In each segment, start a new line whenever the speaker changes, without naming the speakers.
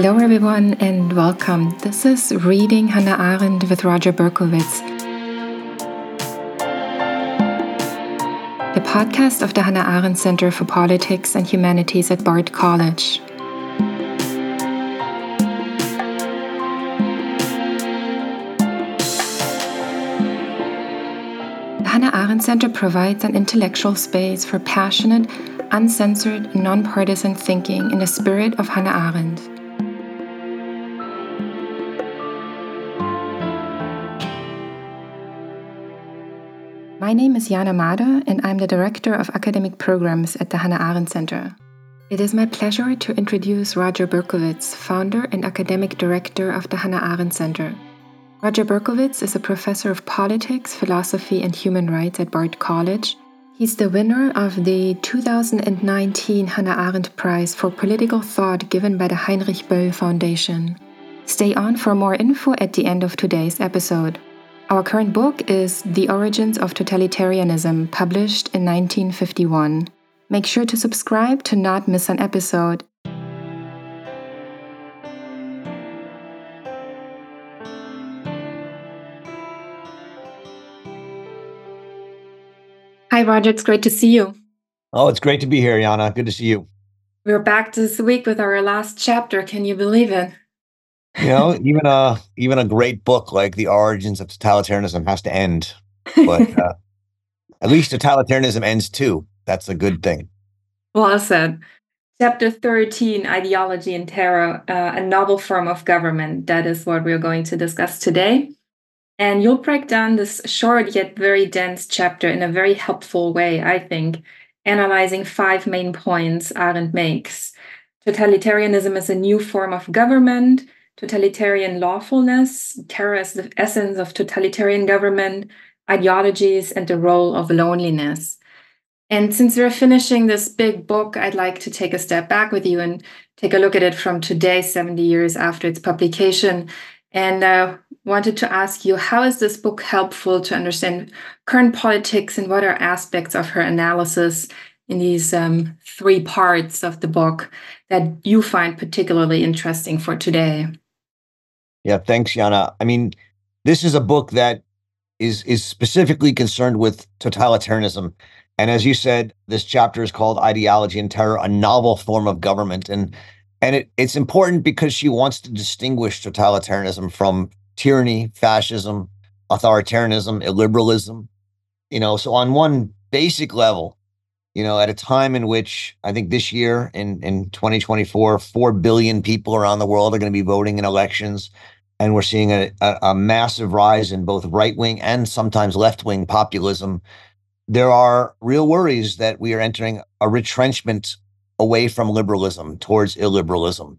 Hello, everyone, and welcome. This is Reading Hannah Arendt with Roger Berkowitz, the podcast of the Hannah Arendt Center for Politics and Humanities at Bard College. The Hannah Arendt Center provides an intellectual space for passionate, uncensored, nonpartisan thinking in the spirit of Hannah Arendt. My name is Jana Made, and I'm the Director of Academic Programs at the Hannah Arendt Center. It is my pleasure to introduce Roger Berkowitz, founder and academic director of the Hannah Arendt Center. Roger Berkowitz is a professor of politics, philosophy, and human rights at Bard College. He's the winner of the 2019 Hannah Arendt Prize for Political Thought given by the Heinrich Böll Foundation. Stay on for more info at the end of today's episode. Our current book is The Origins of Totalitarianism, published in 1951. Make sure to subscribe to not miss an episode. Hi, Roger. It's great to see you.
Oh, it's great to be here, Jana. Good to see you.
We're back this week with our last chapter. Can you believe it?
You know, even a even a great book like The Origins of Totalitarianism has to end, but uh, at least totalitarianism ends too. That's a good thing.
Well said. Chapter 13 Ideology and Terror, uh, a novel form of government. That is what we're going to discuss today. And you'll break down this short yet very dense chapter in a very helpful way, I think, analyzing five main points Arendt makes. Totalitarianism is a new form of government totalitarian lawfulness, terror as the essence of totalitarian government, ideologies, and the role of loneliness. And since we're finishing this big book, I'd like to take a step back with you and take a look at it from today, 70 years after its publication. And uh, wanted to ask you how is this book helpful to understand current politics and what are aspects of her analysis in these um, three parts of the book that you find particularly interesting for today?
Yeah, thanks, Yana. I mean, this is a book that is is specifically concerned with totalitarianism. And as you said, this chapter is called Ideology and Terror, a novel form of government. And and it, it's important because she wants to distinguish totalitarianism from tyranny, fascism, authoritarianism, illiberalism. You know, so on one basic level, you know, at a time in which I think this year in, in 2024, 4 billion people around the world are going to be voting in elections and we're seeing a, a, a massive rise in both right wing and sometimes left wing populism. There are real worries that we are entering a retrenchment away from liberalism towards illiberalism.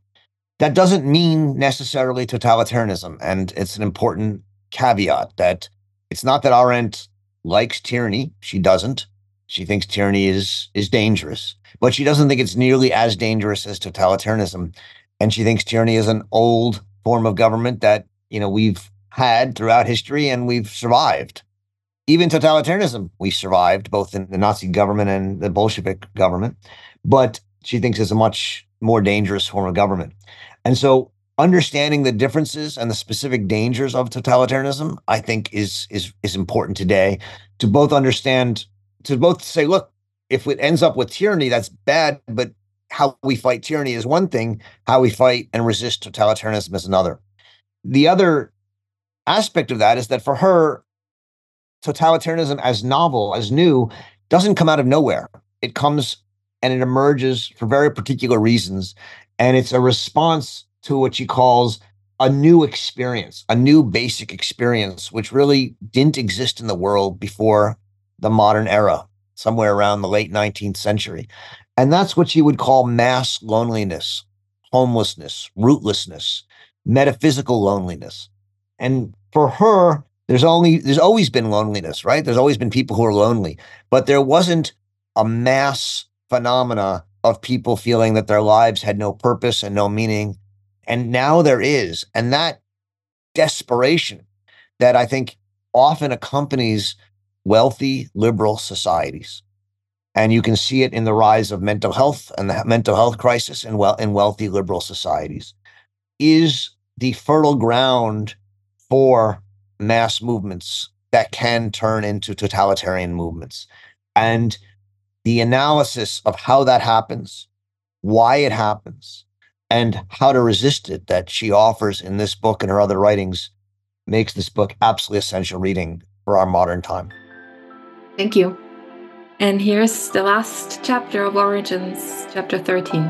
That doesn't mean necessarily totalitarianism. And it's an important caveat that it's not that Arendt likes tyranny. She doesn't. She thinks tyranny is is dangerous, but she doesn't think it's nearly as dangerous as totalitarianism. And she thinks tyranny is an old form of government that you know we've had throughout history and we've survived. Even totalitarianism, we survived both in the Nazi government and the Bolshevik government. But she thinks it's a much more dangerous form of government. And so understanding the differences and the specific dangers of totalitarianism, I think is is is important today to both understand, to both say, look, if it ends up with tyranny, that's bad, but how we fight tyranny is one thing, how we fight and resist totalitarianism is another. The other aspect of that is that for her, totalitarianism as novel, as new, doesn't come out of nowhere. It comes and it emerges for very particular reasons. And it's a response to what she calls a new experience, a new basic experience, which really didn't exist in the world before the modern era, somewhere around the late 19th century. And that's what you would call mass loneliness, homelessness, rootlessness, metaphysical loneliness. And for her, there's only there's always been loneliness, right? There's always been people who are lonely, but there wasn't a mass phenomena of people feeling that their lives had no purpose and no meaning. And now there is. And that desperation that I think often accompanies wealthy liberal societies and you can see it in the rise of mental health and the mental health crisis in well in wealthy liberal societies. is the fertile ground for mass movements that can turn into totalitarian movements. And the analysis of how that happens, why it happens, and how to resist it that she offers in this book and her other writings makes this book absolutely essential reading for our modern time.
Thank you. And here's the last chapter of Origins, chapter 13.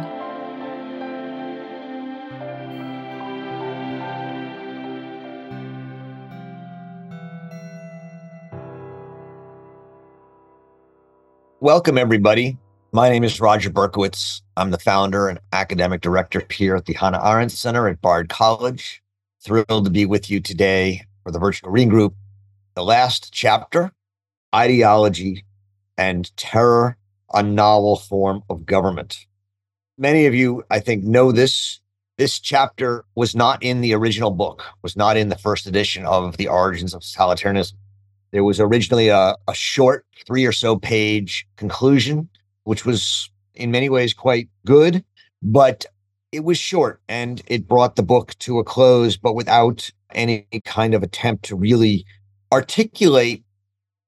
Welcome, everybody. My name is Roger Berkowitz. I'm the founder and academic director here at the Hannah Arendt Center at Bard College. Thrilled to be with you today for the virtual reading group. The last chapter Ideology and Terror, a novel form of government. Many of you, I think, know this. This chapter was not in the original book, was not in the first edition of The Origins of Totalitarianism. There was originally a, a short, three or so page conclusion, which was in many ways quite good, but it was short and it brought the book to a close, but without any kind of attempt to really articulate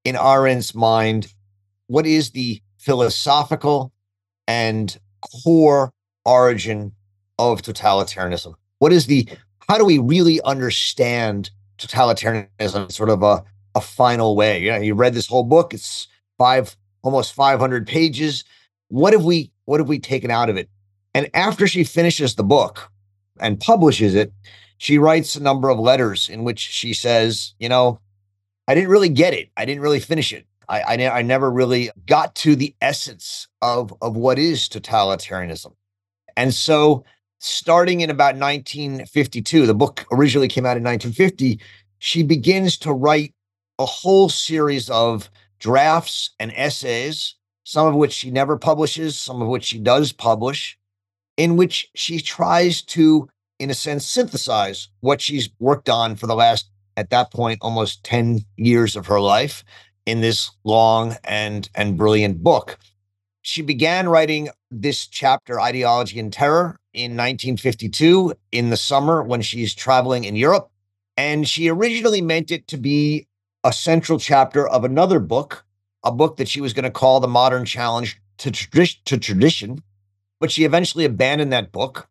in Arendt's mind what is the philosophical and core origin of totalitarianism? What is the, how do we really understand totalitarianism, sort of a, a final way. You know, you read this whole book; it's five, almost five hundred pages. What have we, what have we taken out of it? And after she finishes the book and publishes it, she writes a number of letters in which she says, you know, I didn't really get it. I didn't really finish it. I, I, ne- I never really got to the essence of, of what is totalitarianism. And so, starting in about 1952, the book originally came out in 1950, she begins to write a whole series of drafts and essays, some of which she never publishes, some of which she does publish, in which she tries to, in a sense, synthesize what she's worked on for the last, at that point, almost 10 years of her life in this long and, and brilliant book. She began writing this chapter, Ideology and Terror, in 1952 in the summer when she's traveling in Europe. And she originally meant it to be a central chapter of another book, a book that she was going to call The Modern Challenge to, Tradi- to Tradition. But she eventually abandoned that book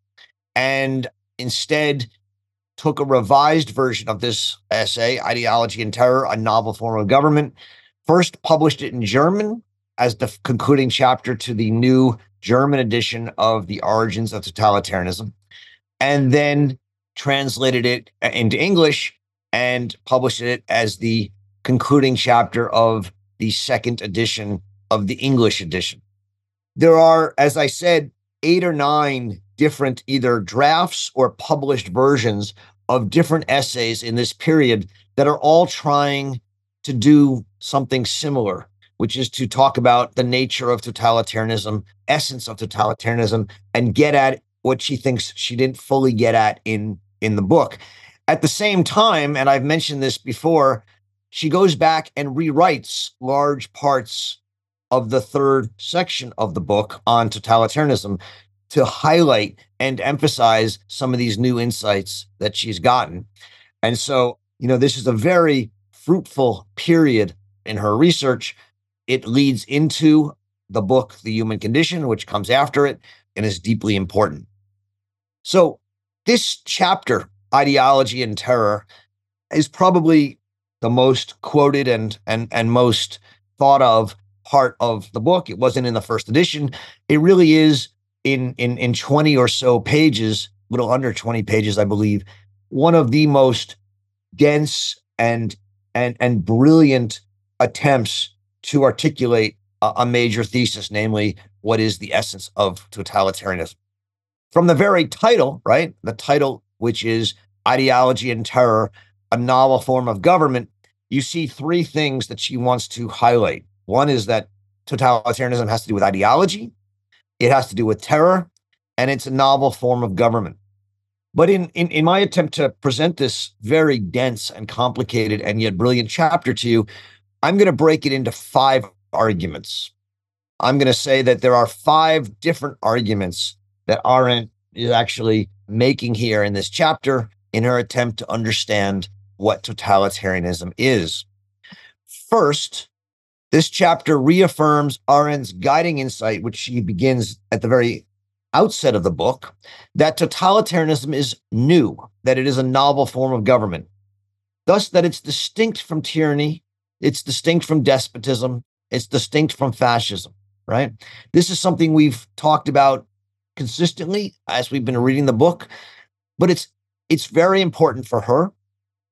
and instead took a revised version of this essay, Ideology and Terror, a novel form of government, first published it in German as the concluding chapter to the new German edition of The Origins of Totalitarianism, and then translated it uh, into English and published it as the concluding chapter of the second edition of the English edition. There are, as I said, eight or nine different either drafts or published versions of different essays in this period that are all trying to do something similar, which is to talk about the nature of totalitarianism, essence of totalitarianism, and get at what she thinks she didn't fully get at in in the book. At the same time, and I've mentioned this before, she goes back and rewrites large parts of the third section of the book on totalitarianism to highlight and emphasize some of these new insights that she's gotten. And so, you know, this is a very fruitful period in her research. It leads into the book, The Human Condition, which comes after it and is deeply important. So, this chapter, Ideology and Terror, is probably the most quoted and and and most thought of part of the book. It wasn't in the first edition. It really is in in in 20 or so pages, little under 20 pages, I believe, one of the most dense and and and brilliant attempts to articulate a, a major thesis, namely what is the essence of totalitarianism. From the very title, right? The title, which is Ideology and Terror, a novel form of government, you see three things that she wants to highlight. One is that totalitarianism has to do with ideology, it has to do with terror, and it's a novel form of government. But in, in, in my attempt to present this very dense and complicated and yet brilliant chapter to you, I'm going to break it into five arguments. I'm going to say that there are five different arguments that Arendt is actually making here in this chapter in her attempt to understand what totalitarianism is. First, this chapter reaffirms Arendt's guiding insight, which she begins at the very outset of the book, that totalitarianism is new, that it is a novel form of government, thus, that it's distinct from tyranny, it's distinct from despotism, it's distinct from fascism, right? This is something we've talked about consistently as we've been reading the book, but it's it's very important for her.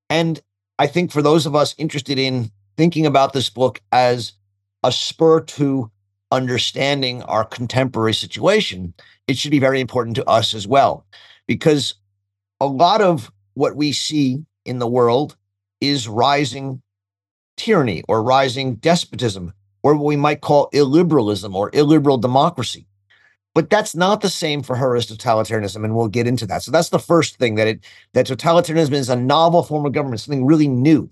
And I think for those of us interested in thinking about this book as a spur to understanding our contemporary situation, it should be very important to us as well. Because a lot of what we see in the world is rising tyranny or rising despotism, or what we might call illiberalism or illiberal democracy. But that's not the same for her as totalitarianism, and we'll get into that. So that's the first thing that it that totalitarianism is a novel form of government, something really new.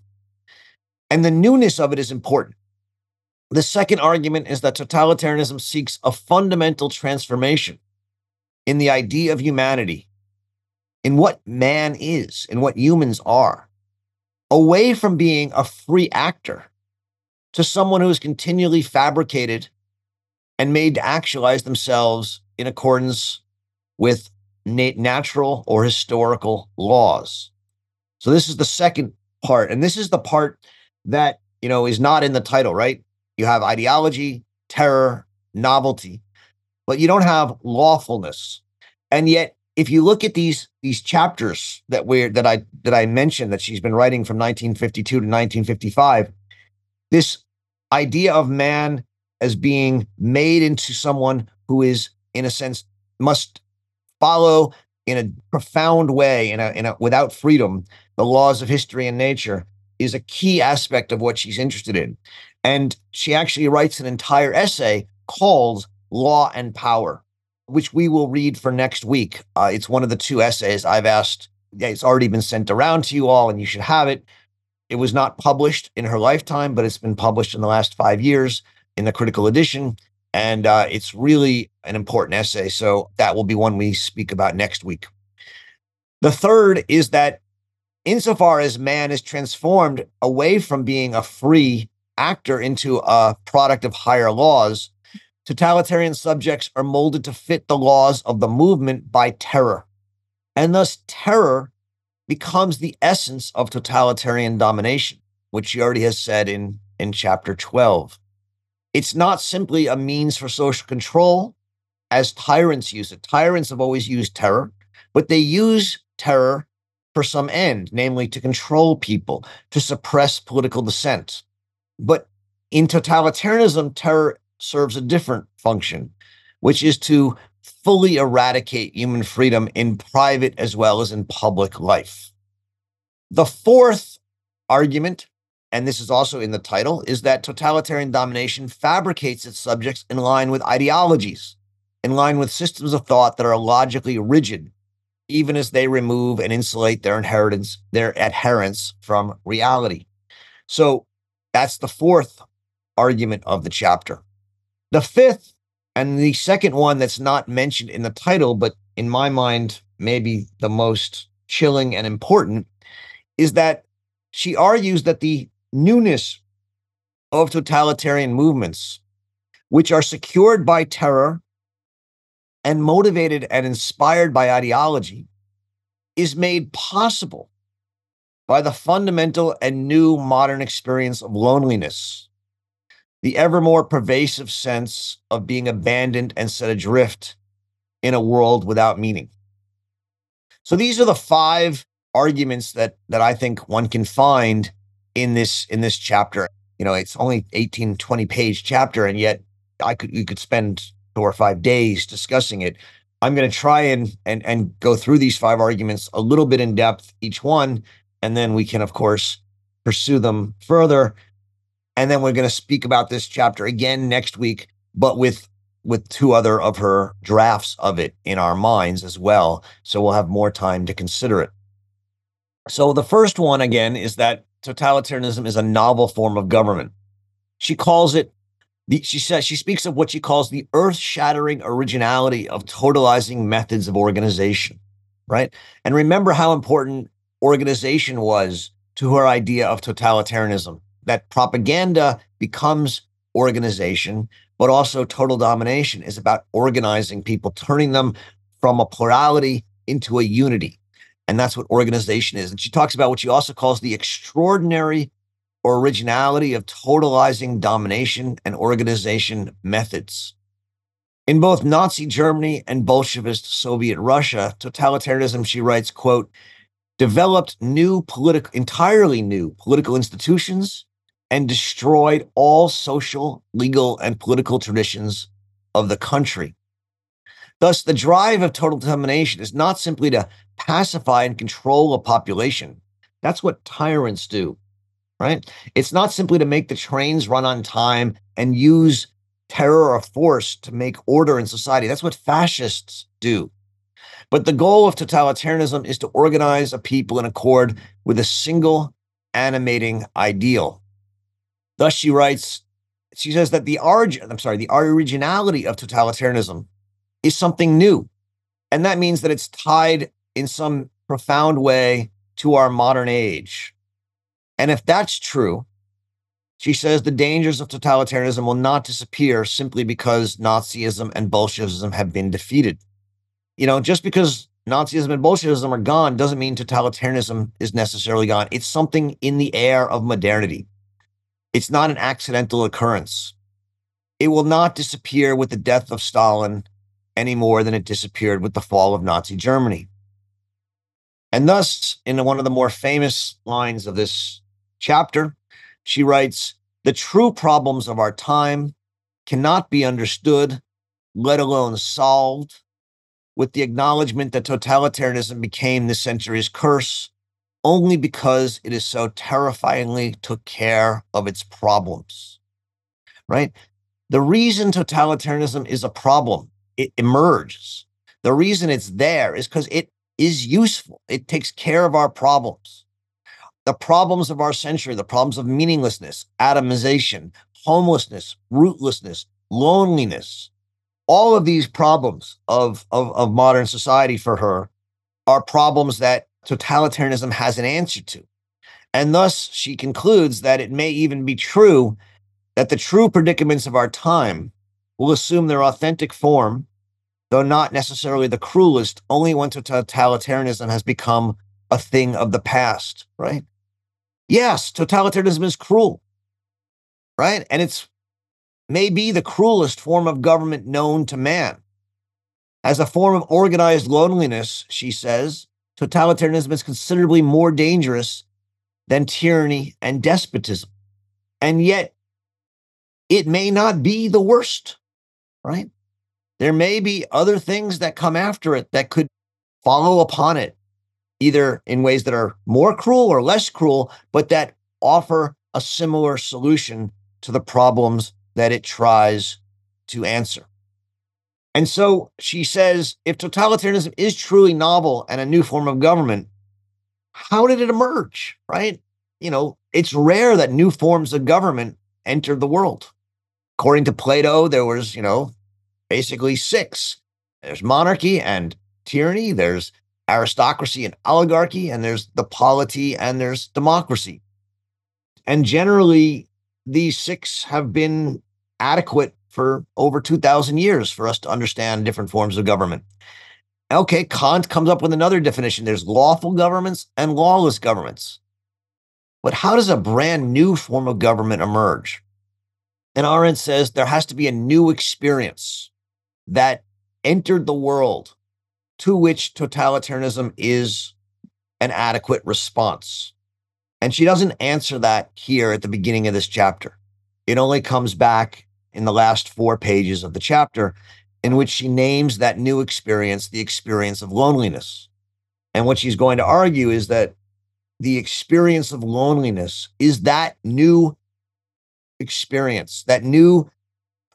And the newness of it is important. The second argument is that totalitarianism seeks a fundamental transformation in the idea of humanity, in what man is, in what humans are, away from being a free actor to someone who is continually fabricated and made to actualize themselves in accordance with natural or historical laws. So this is the second part, and this is the part that you know is not in the title, right? You have ideology, terror, novelty, but you don't have lawfulness. And yet, if you look at these these chapters that we that I that I mentioned that she's been writing from 1952 to 1955, this idea of man as being made into someone who is, in a sense, must follow in a profound way, in a, in a without freedom, the laws of history and nature is a key aspect of what she's interested in. And she actually writes an entire essay called Law and Power, which we will read for next week. Uh, it's one of the two essays I've asked. Yeah, it's already been sent around to you all, and you should have it. It was not published in her lifetime, but it's been published in the last five years in the critical edition. And uh, it's really an important essay. So that will be one we speak about next week. The third is that insofar as man is transformed away from being a free actor into a product of higher laws, totalitarian subjects are molded to fit the laws of the movement by terror. And thus, terror becomes the essence of totalitarian domination, which she already has said in, in chapter 12. It's not simply a means for social control as tyrants use it. Tyrants have always used terror, but they use terror for some end, namely to control people, to suppress political dissent. But in totalitarianism, terror serves a different function, which is to fully eradicate human freedom in private as well as in public life. The fourth argument and this is also in the title, is that totalitarian domination fabricates its subjects in line with ideologies, in line with systems of thought that are logically rigid, even as they remove and insulate their inheritance, their adherence from reality. So that's the fourth argument of the chapter. The fifth, and the second one that's not mentioned in the title, but in my mind, maybe the most chilling and important, is that she argues that the newness of totalitarian movements, which are secured by terror and motivated and inspired by ideology, is made possible by the fundamental and new modern experience of loneliness, the ever more pervasive sense of being abandoned and set adrift in a world without meaning. So these are the five arguments that that I think one can find in this in this chapter. You know, it's only 18, 20 page chapter, and yet I could you could spend four or five days discussing it. I'm going to try and and and go through these five arguments a little bit in depth each one, and then we can of course pursue them further. And then we're going to speak about this chapter again next week, but with with two other of her drafts of it in our minds as well. So we'll have more time to consider it. So the first one again is that totalitarianism is a novel form of government. She calls it the, she says she speaks of what she calls the earth-shattering originality of totalizing methods of organization. right? And remember how important organization was to her idea of totalitarianism, that propaganda becomes organization, but also total domination is about organizing people, turning them from a plurality into a unity. And that's what organization is. And she talks about what she also calls the extraordinary originality of totalizing domination and organization methods. In both Nazi Germany and Bolshevist Soviet Russia, totalitarianism, she writes, quote, developed new political, entirely new political institutions and destroyed all social, legal, and political traditions of the country. Thus, the drive of total domination is not simply to pacify and control a population. That's what tyrants do, right? It's not simply to make the trains run on time and use terror or force to make order in society. That's what fascists do. But the goal of totalitarianism is to organize a people in accord with a single animating ideal. Thus, she writes, she says that the origin, I'm sorry, the originality of totalitarianism is something new. And that means that it's tied in some profound way to our modern age. And if that's true, she says the dangers of totalitarianism will not disappear simply because Nazism and Bolshevism have been defeated. You know, just because Nazism and Bolshevism are gone doesn't mean totalitarianism is necessarily gone. It's something in the air of modernity. It's not an accidental occurrence. It will not disappear with the death of Stalin any more than it disappeared with the fall of Nazi Germany. And thus, in one of the more famous lines of this chapter, she writes The true problems of our time cannot be understood, let alone solved, with the acknowledgement that totalitarianism became this century's curse only because it is so terrifyingly took care of its problems. Right? The reason totalitarianism is a problem, it emerges. The reason it's there is because it is useful. It takes care of our problems the problems of our century, the problems of meaninglessness, atomization, homelessness, rootlessness, loneliness, all of these problems of, of, of modern society for her are problems that totalitarianism has an answer to. And thus, she concludes that it may even be true that the true predicaments of our time will assume their authentic form, though not necessarily the cruelest, only when totalitarianism has become a thing of the past, right? Yes, totalitarianism is cruel, right? And it's maybe the cruelest form of government known to man. As a form of organized loneliness, she says, totalitarianism is considerably more dangerous than tyranny and despotism. And yet, it may not be the worst, right? There may be other things that come after it that could follow upon it either in ways that are more cruel or less cruel, but that offer a similar solution to the problems that it tries to answer. And so she says if totalitarianism is truly novel and a new form of government, how did it emerge? Right? You know, it's rare that new forms of government enter the world. According to Plato, there was, you know, basically six. There's monarchy and tyranny, there's aristocracy and oligarchy, and there's the polity and there's democracy. And generally, these six have been adequate for over 2,000 years for us to understand different forms of government. Okay, Kant comes up with another definition there's lawful governments and lawless governments. But how does a brand new form of government emerge? And Arendt says there has to be a new experience that entered the world to which totalitarianism is an adequate response. And she doesn't answer that here at the beginning of this chapter. It only comes back in the last four pages of the chapter, in which she names that new experience the experience of loneliness. And what she's going to argue is that the experience of loneliness is that new experience, that new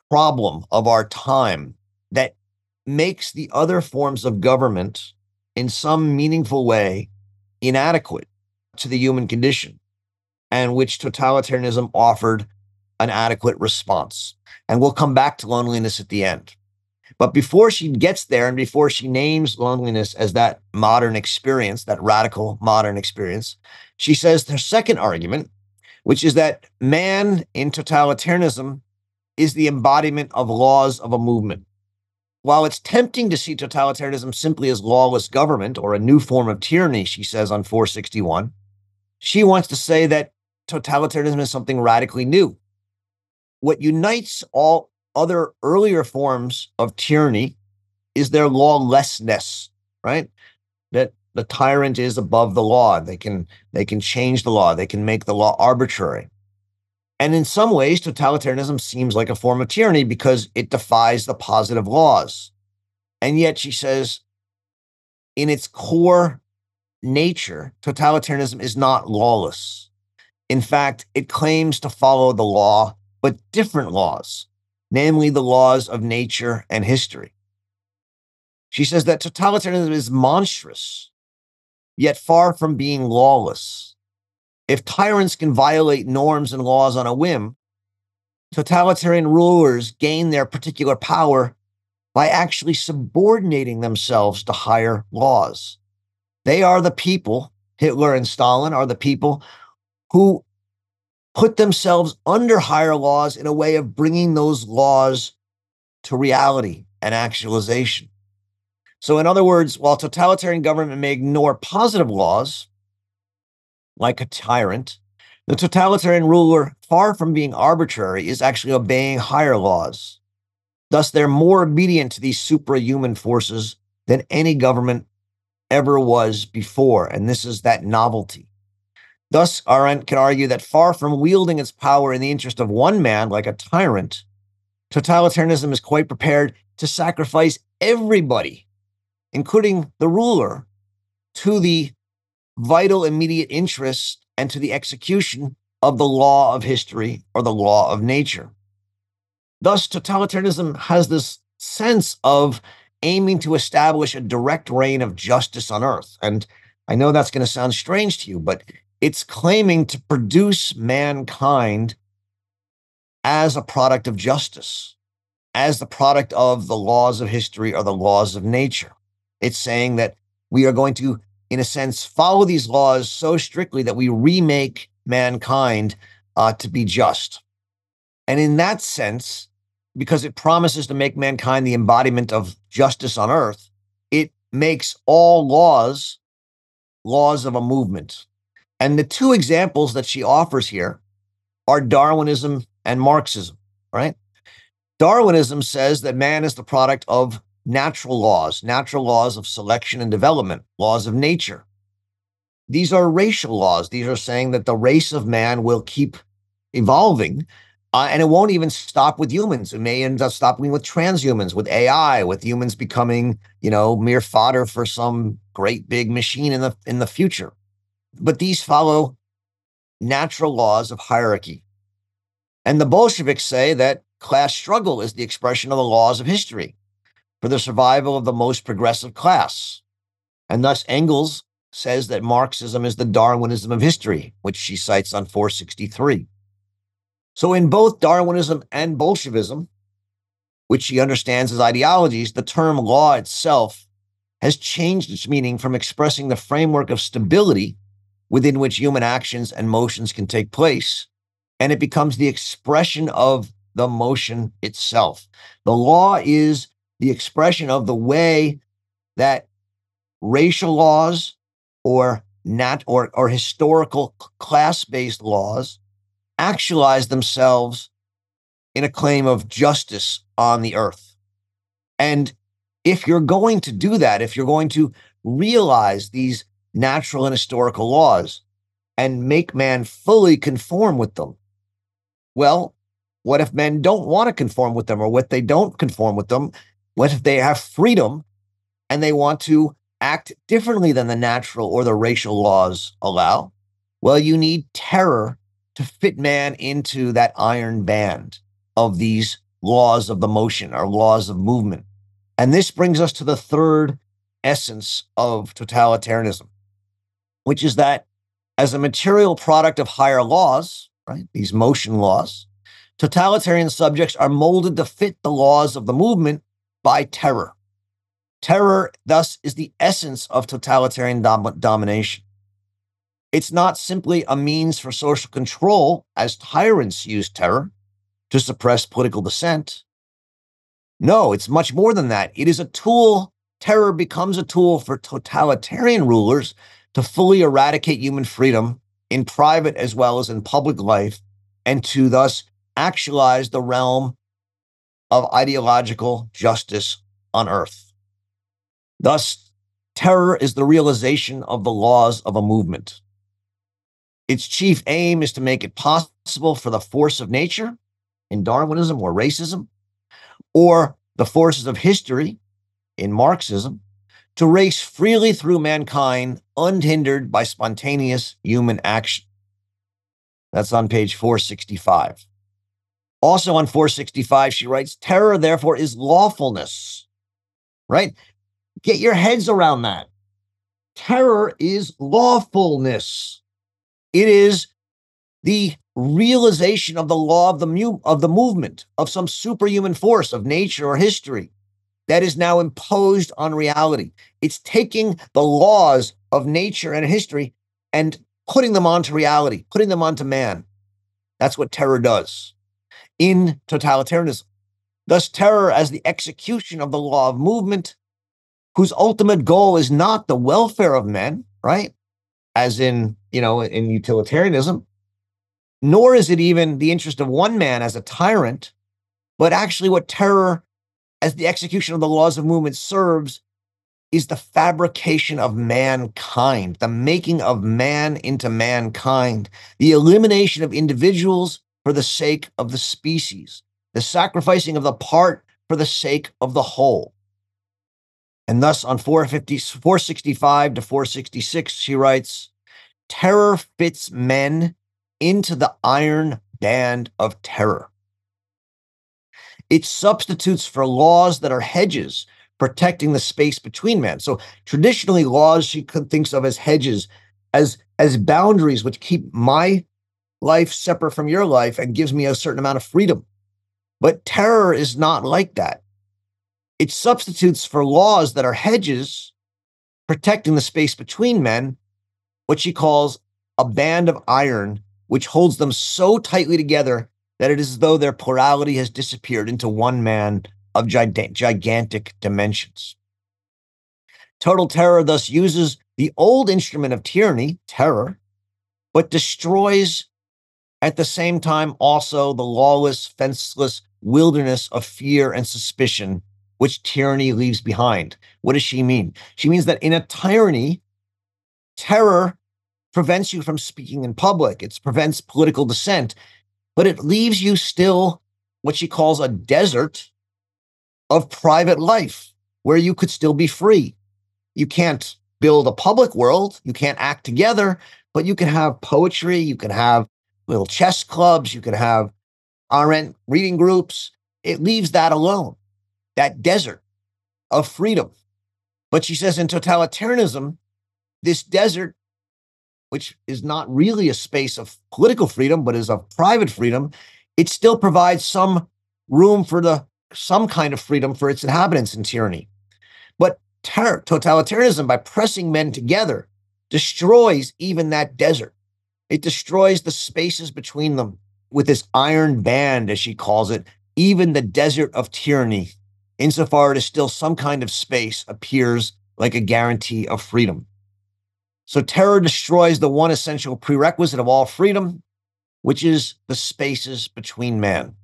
problem of our time that makes the other forms of government in some meaningful way inadequate to the human condition, and which totalitarianism offered an adequate response. And we'll come back to loneliness at the end. But before she gets there and before she names loneliness as that modern experience, that radical modern experience, she says her second argument, which is that man in totalitarianism is the embodiment of laws of a movement. While it's tempting to see totalitarianism simply as lawless government or a new form of tyranny, she says on 461, she wants to say that totalitarianism is something radically new. What unites all other earlier forms of tyranny is their lawlessness, right? That the tyrant is above the law. They can they can change the law. They can make the law arbitrary. And in some ways, totalitarianism seems like a form of tyranny because it defies the positive laws. And yet, she says, in its core nature, totalitarianism is not lawless. In fact, it claims to follow the law, but different laws, namely the laws of nature and history. She says that totalitarianism is monstrous, yet far from being lawless. If tyrants can violate norms and laws on a whim, totalitarian rulers gain their particular power by actually subordinating themselves to higher laws. They are the people, Hitler and Stalin are the people who put themselves under higher laws in a way of bringing those laws to reality and actualization. So, in other words, while totalitarian government may ignore positive laws, like a tyrant, the totalitarian ruler, far from being arbitrary, is actually obeying higher laws. Thus, they're more obedient to these suprahuman forces than any government ever was before. And this is that novelty. Thus, Arendt can argue that far from wielding its power in the interest of one man like a tyrant, totalitarianism is quite prepared to sacrifice everybody, including the ruler, to the vital immediate interest and to the execution of the law of history or the law of nature. Thus, totalitarianism has this sense of aiming to establish a direct reign of justice on earth. And I know that's going to sound strange to you, but it's claiming to produce mankind as a product of justice, as the product of the laws of history or the laws of nature. It's saying that we are going to, in a sense, follow these laws so strictly that we remake mankind uh, to be just. And in that sense, because it promises to make mankind the embodiment of justice on earth, it makes all laws laws of a movement. And the two examples that she offers here are Darwinism and Marxism, right? Darwinism says that man is the product of natural laws, natural laws of selection and development, laws of nature. These are racial laws. These are saying that the race of man will keep evolving. Uh, and it won't even stop with humans. It may end up stopping with transhumans, with AI, with humans becoming, you know, mere fodder for some great big machine in the in the future. But these follow natural laws of hierarchy. And the Bolsheviks say that class struggle is the expression of the laws of history for the survival of the most progressive class. And thus, Engels says that Marxism is the Darwinism of history, which she cites on 463. So, in both Darwinism and Bolshevism, which she understands as ideologies, the term law itself has changed its meaning from expressing the framework of stability within which human actions and motions can take place. And it becomes the expression of the motion itself. The law is the expression of the way that racial laws or nat or, or historical class-based laws actualize themselves in a claim of justice on the earth. And if you're going to do that, if you're going to realize these natural and historical laws and make man fully conform with them. Well, what if men don't want to conform with them or what they don't conform with them? What if they have freedom and they want to act differently than the natural or the racial laws allow? Well, you need terror to fit man into that iron band of these laws of the motion or laws of movement. And this brings us to the third essence of totalitarianism which is that as a material product of higher laws, right, these motion laws, totalitarian subjects are molded to fit the laws of the movement by terror. Terror, thus, is the essence of totalitarian dom- domination. It's not simply a means for social control, as tyrants use terror to suppress political dissent. No, it's much more than that. It is a tool, terror becomes a tool for totalitarian rulers to fully eradicate human freedom in private as well as in public life, and to thus actualize the realm of ideological justice on earth. Thus, terror is the realization of the laws of a movement. Its chief aim is to make it possible for the force of nature in Darwinism or racism, or the forces of history in Marxism, to race freely through mankind unhindered by spontaneous human action. That's on page 465. Also on 465, she writes, Terror, therefore, is lawfulness, right? Get your heads around that. Terror is lawfulness. It is the realization of the law of the mu- of the movement of some superhuman force of nature or history that is now imposed on reality. It's taking the laws of nature and history and putting them onto reality, putting them onto man. That's what terror does in totalitarianism. Thus, terror as the execution of the law of movement whose ultimate goal is not the welfare of men, right? As in, you know, in utilitarianism, nor is it even the interest of one man as a tyrant, but actually what terror as the execution of the laws of movement serves is the fabrication of mankind, the making of man into mankind, the elimination of individuals for the sake of the species, the sacrificing of the part for the sake of the whole. And thus on 450, 465 to 466, she writes, Terror fits men into the iron band of terror. It substitutes for laws that are hedges protecting the space between men. So traditionally, laws she thinks of as hedges, as, as boundaries which keep my life separate from your life and gives me a certain amount of freedom. But terror is not like that. It substitutes for laws that are hedges protecting the space between men, what she calls a band of iron, which holds them so tightly together that it is as though their plurality has disappeared into one man of gigantic dimensions. Total terror thus uses the old instrument of tyranny, terror, but destroys at the same time also the lawless, fenceless wilderness of fear and suspicion which tyranny leaves behind. What does she mean? She means that in a tyranny, terror prevents you from speaking in public, it prevents political dissent, but it leaves you still what she calls a desert of private life where you could still be free. You can't build a public world, you can't act together, but you can have poetry, you can have little chess clubs, you can have Arendt reading groups. It leaves that alone that desert of freedom. But she says in totalitarianism, this desert, which is not really a space of political freedom, but is of private freedom, it still provides some room for the some kind of freedom for its inhabitants in tyranny. But totalitarianism, by pressing men together, destroys even that desert. It destroys the spaces between them with this iron band, as she calls it, even the desert of tyranny insofar as still some kind of space appears like a guarantee of freedom. So terror destroys the one essential prerequisite of all freedom, which is the spaces between man.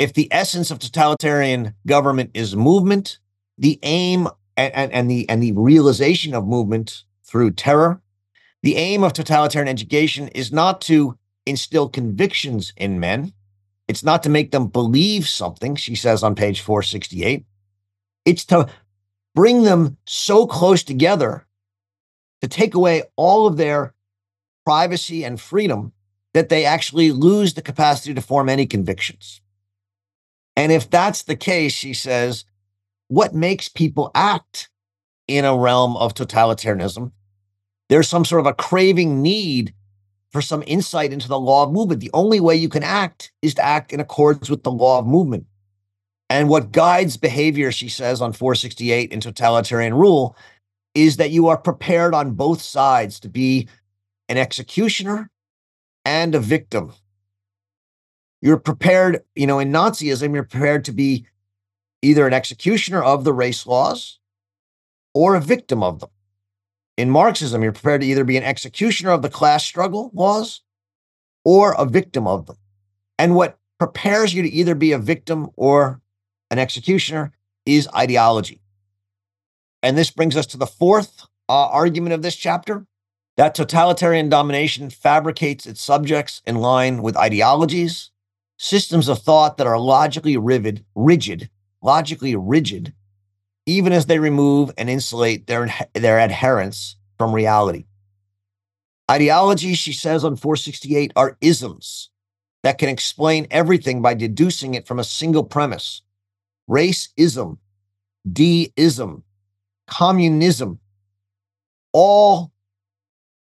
If the essence of totalitarian government is movement, the aim and, and, and, the and the realization of movement through terror, the aim of totalitarian education is not to instill convictions in men, it's not to make them believe something, she says on page 468. It's to bring them so close together to take away all of their privacy and freedom that they actually lose the capacity to form any convictions. And if that's the case, she says, what makes people act in a realm of totalitarianism? There's some sort of a craving need for some insight into the law of movement. The only way you can act is to act in accordance with the law of movement. And what guides behavior, she says on 468 in totalitarian rule, is that you are prepared on both sides to be an executioner and a victim. You're prepared, you know, in Nazism, you're prepared to be either an executioner of the race laws or a victim of them. In Marxism, you're prepared to either be an executioner of the class struggle laws or a victim of them. And what prepares you to either be a victim or an executioner is ideology. And this brings us to the fourth uh, argument of this chapter that totalitarian domination fabricates its subjects in line with ideologies, systems of thought that are logically rigid, rigid, logically rigid, even as they remove and insulate their, their adherents from reality. Ideologies, she says on 468, are isms that can explain everything by deducing it from a single premise racism, deism, communism. All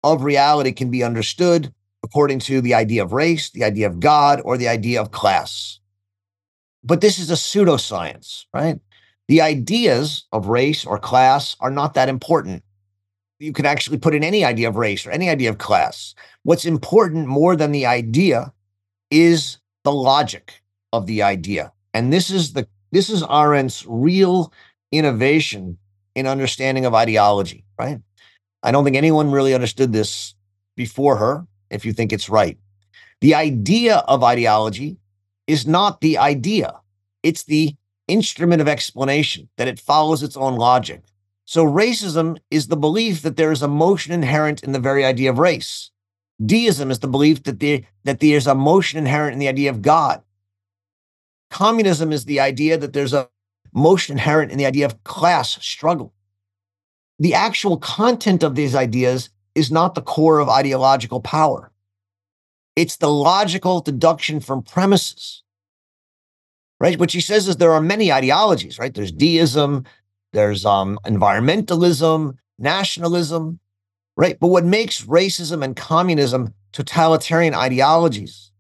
of reality can be understood according to the idea of race, the idea of God, or the idea of class. But this is a pseudoscience, right? The ideas of race or class are not that important. You can actually put in any idea of race or any idea of class. What's important more than the idea is the logic of the idea. And this is the this is Arendt's real innovation in understanding of ideology, right? I don't think anyone really understood this before her, if you think it's right. The idea of ideology is not the idea, it's the instrument of explanation, that it follows its own logic. So, racism is the belief that there is a motion inherent in the very idea of race. Deism is the belief that, there, that there's a motion inherent in the idea of God. Communism is the idea that there's a motion inherent in the idea of class struggle. The actual content of these ideas is not the core of ideological power. It's the logical deduction from premises. Right? What she says is there are many ideologies, right? There's deism, there's um, environmentalism, nationalism, right? But what makes racism and communism totalitarian ideologies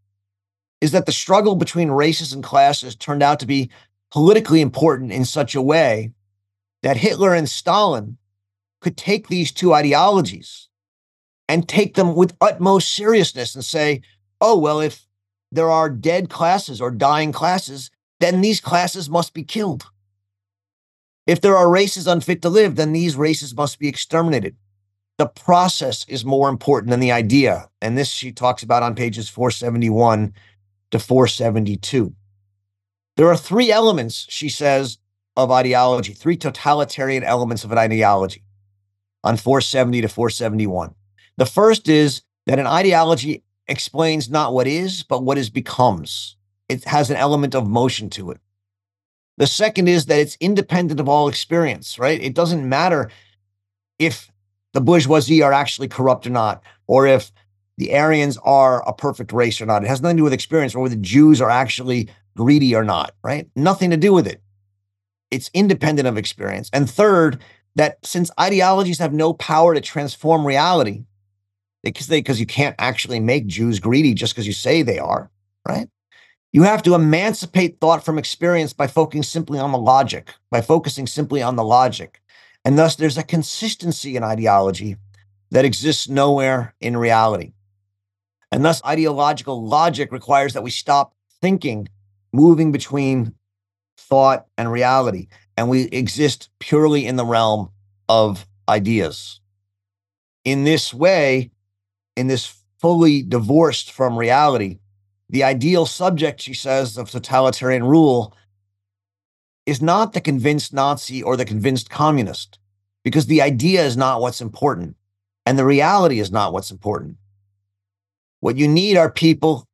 is that the struggle between races and classes turned out to be politically important in such a way that Hitler and Stalin could take these two ideologies and take them with utmost seriousness and say, oh, well, if there are dead classes or dying classes, then these classes must be killed. If there are races unfit to live, then these races must be exterminated. The process is more important than the idea. And this she talks about on pages 471 to 472. There are three elements, she says, of ideology, three totalitarian elements of an ideology on 470 to 471. The first is that an ideology explains not what is, but what is becomes. It has an element of motion to it. The second is that it's independent of all experience, right? It doesn't matter if the bourgeoisie are actually corrupt or not, or if the Aryans are a perfect race or not. It has nothing to do with experience or whether the Jews are actually greedy or not, right? Nothing to do with it. It's independent of experience. And third, that since ideologies have no power to transform reality, because they because you can't actually make Jews greedy just because you say they are, right? You have to emancipate thought from experience by focusing simply on the logic, by focusing simply on the logic. And thus there's a consistency in ideology that exists nowhere in reality. And thus, ideological logic requires that we stop thinking, moving between thought and reality, and we exist purely in the realm of ideas. In this way, in this fully divorced from reality, the ideal subject, she says, of totalitarian rule is not the convinced Nazi or the convinced communist, because the idea is not what's important, and the reality is not what's important. What you need are people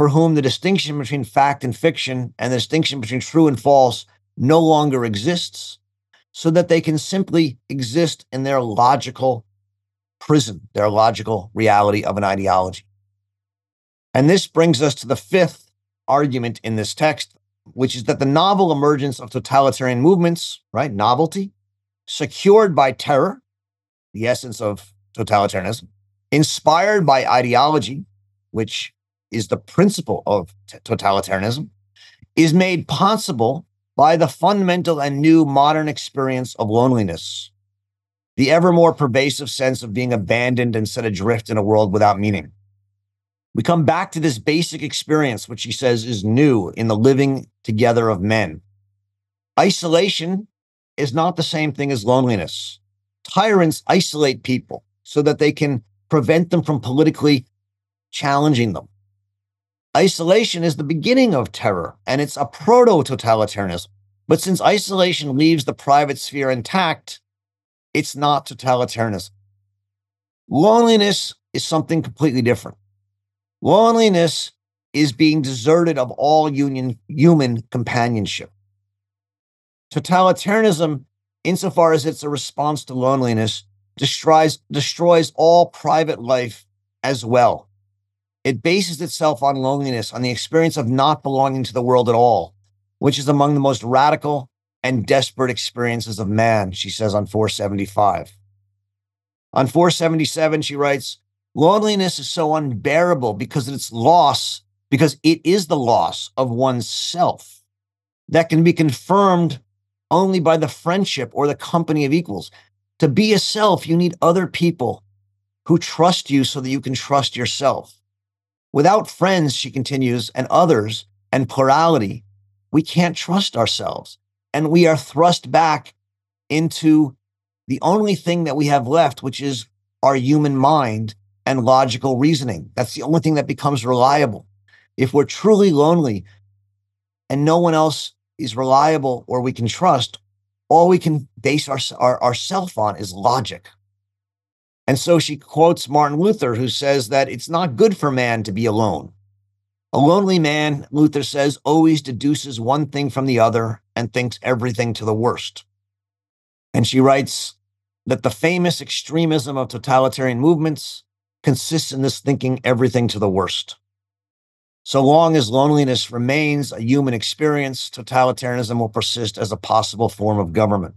for whom the distinction between fact and fiction and the distinction between true and false no longer exists, so that they can simply exist in their logical prison, their logical reality of an ideology. And this brings us to the fifth argument in this text, which is that the novel emergence of totalitarian movements, right, novelty, secured by terror, the essence of totalitarianism, inspired by ideology, which is the principle of t- totalitarianism, is made possible by the fundamental and new modern experience of loneliness, the ever more pervasive sense of being abandoned and set adrift in a world without meaning. We come back to this basic experience, which he says is new in the living together of men. Isolation is not the same thing as loneliness. Tyrants isolate people so that they can prevent them from politically challenging them. Isolation is the beginning of terror and it's a proto totalitarianism. But since isolation leaves the private sphere intact, it's not totalitarianism. Loneliness is something completely different. Loneliness is being deserted of all union, human companionship. Totalitarianism, insofar as it's a response to loneliness, destroys, destroys all private life as well. It bases itself on loneliness, on the experience of not belonging to the world at all, which is among the most radical and desperate experiences of man, she says on 475. On 477, she writes, Loneliness is so unbearable because its loss, because it is the loss of oneself that can be confirmed only by the friendship or the company of equals. To be a self, you need other people who trust you so that you can trust yourself. Without friends, she continues, and others and plurality, we can't trust ourselves. And we are thrust back into the only thing that we have left, which is our human mind and logical reasoning. That's the only thing that becomes reliable. If we're truly lonely and no one else is reliable or we can trust, all we can base our, our, ourself on is logic. And so she quotes Martin Luther, who says that it's not good for man to be alone. A lonely man, Luther says, always deduces one thing from the other and thinks everything to the worst. And she writes that the famous extremism of totalitarian movements consists in this thinking everything to the worst. So long as loneliness remains a human experience, totalitarianism will persist as a possible form of government.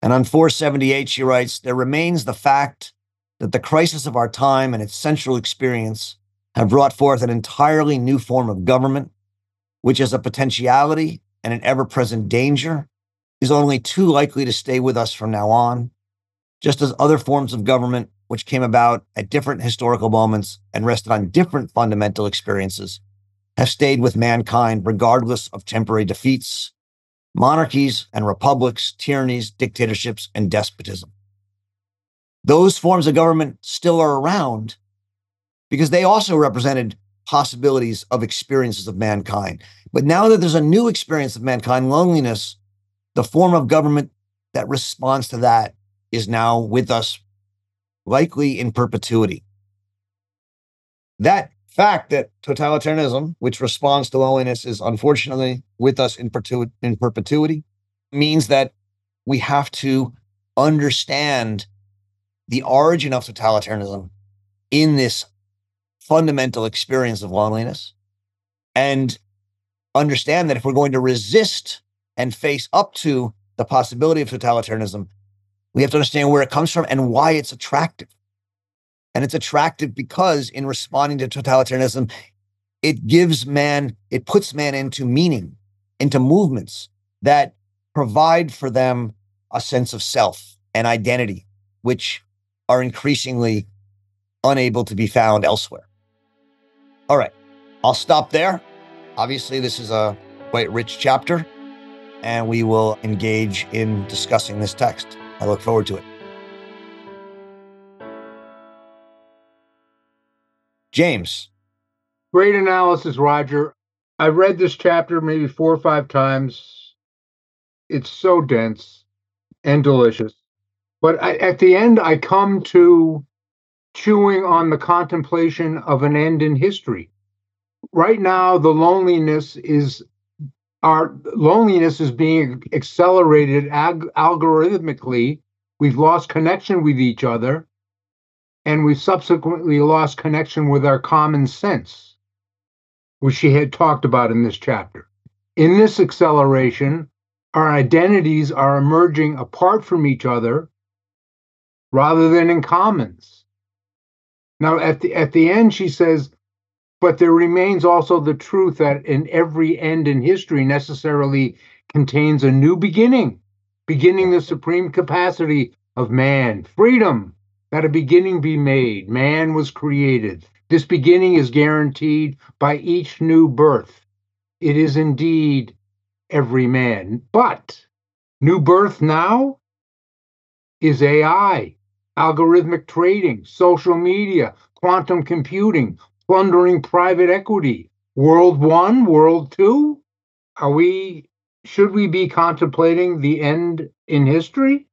And on 478, she writes There remains the fact that the crisis of our time and its central experience have brought forth an entirely new form of government, which as a potentiality and an ever present danger is only too likely to stay with us from now on, just as other forms of government which came about at different historical moments and rested on different fundamental experiences, have stayed with mankind regardless of temporary defeats, monarchies and republics, tyrannies, dictatorships, and despotism. Those forms of government still are around because they also represented possibilities of experiences of mankind. But now that there's a new experience of mankind, loneliness, the form of government that responds to that is now with us likely in perpetuity. That fact that totalitarianism, which responds to loneliness, is unfortunately with us in, in perpetuity, means that we have to understand the origin of totalitarianism in this fundamental experience of loneliness and understand that if we're going to resist and face up to the possibility of totalitarianism, we have to understand where it comes from and why it's attractive. And it's attractive because in responding to totalitarianism, it gives man, it puts man into meaning, into movements that provide for them a sense of self and identity, which are increasingly unable to be found elsewhere. All right, I'll stop there. Obviously, this is a quite rich chapter, and we will engage in discussing this text. I look forward to it. James.
Great analysis, Roger. I've read this chapter maybe four or five times. It's so dense and delicious. But I, at the end, I come to chewing on the contemplation of an end in history. Right now, the loneliness is our loneliness is being accelerated ag- algorithmically. We've lost connection with each other, and we've subsequently lost connection with our common sense, which she had talked about in this chapter. In this acceleration, our identities are emerging apart from each other rather than in commons. Now, at the at the end, she says, but there remains also the truth that in every end in history necessarily contains a new beginning, beginning the supreme capacity of man, freedom, that a beginning be made. Man was created. This beginning is guaranteed by each new birth. It is indeed every man. But new birth now is AI, algorithmic trading, social media, quantum computing, plundering private equity. World one, world two? Are we, should we be contemplating the end in history?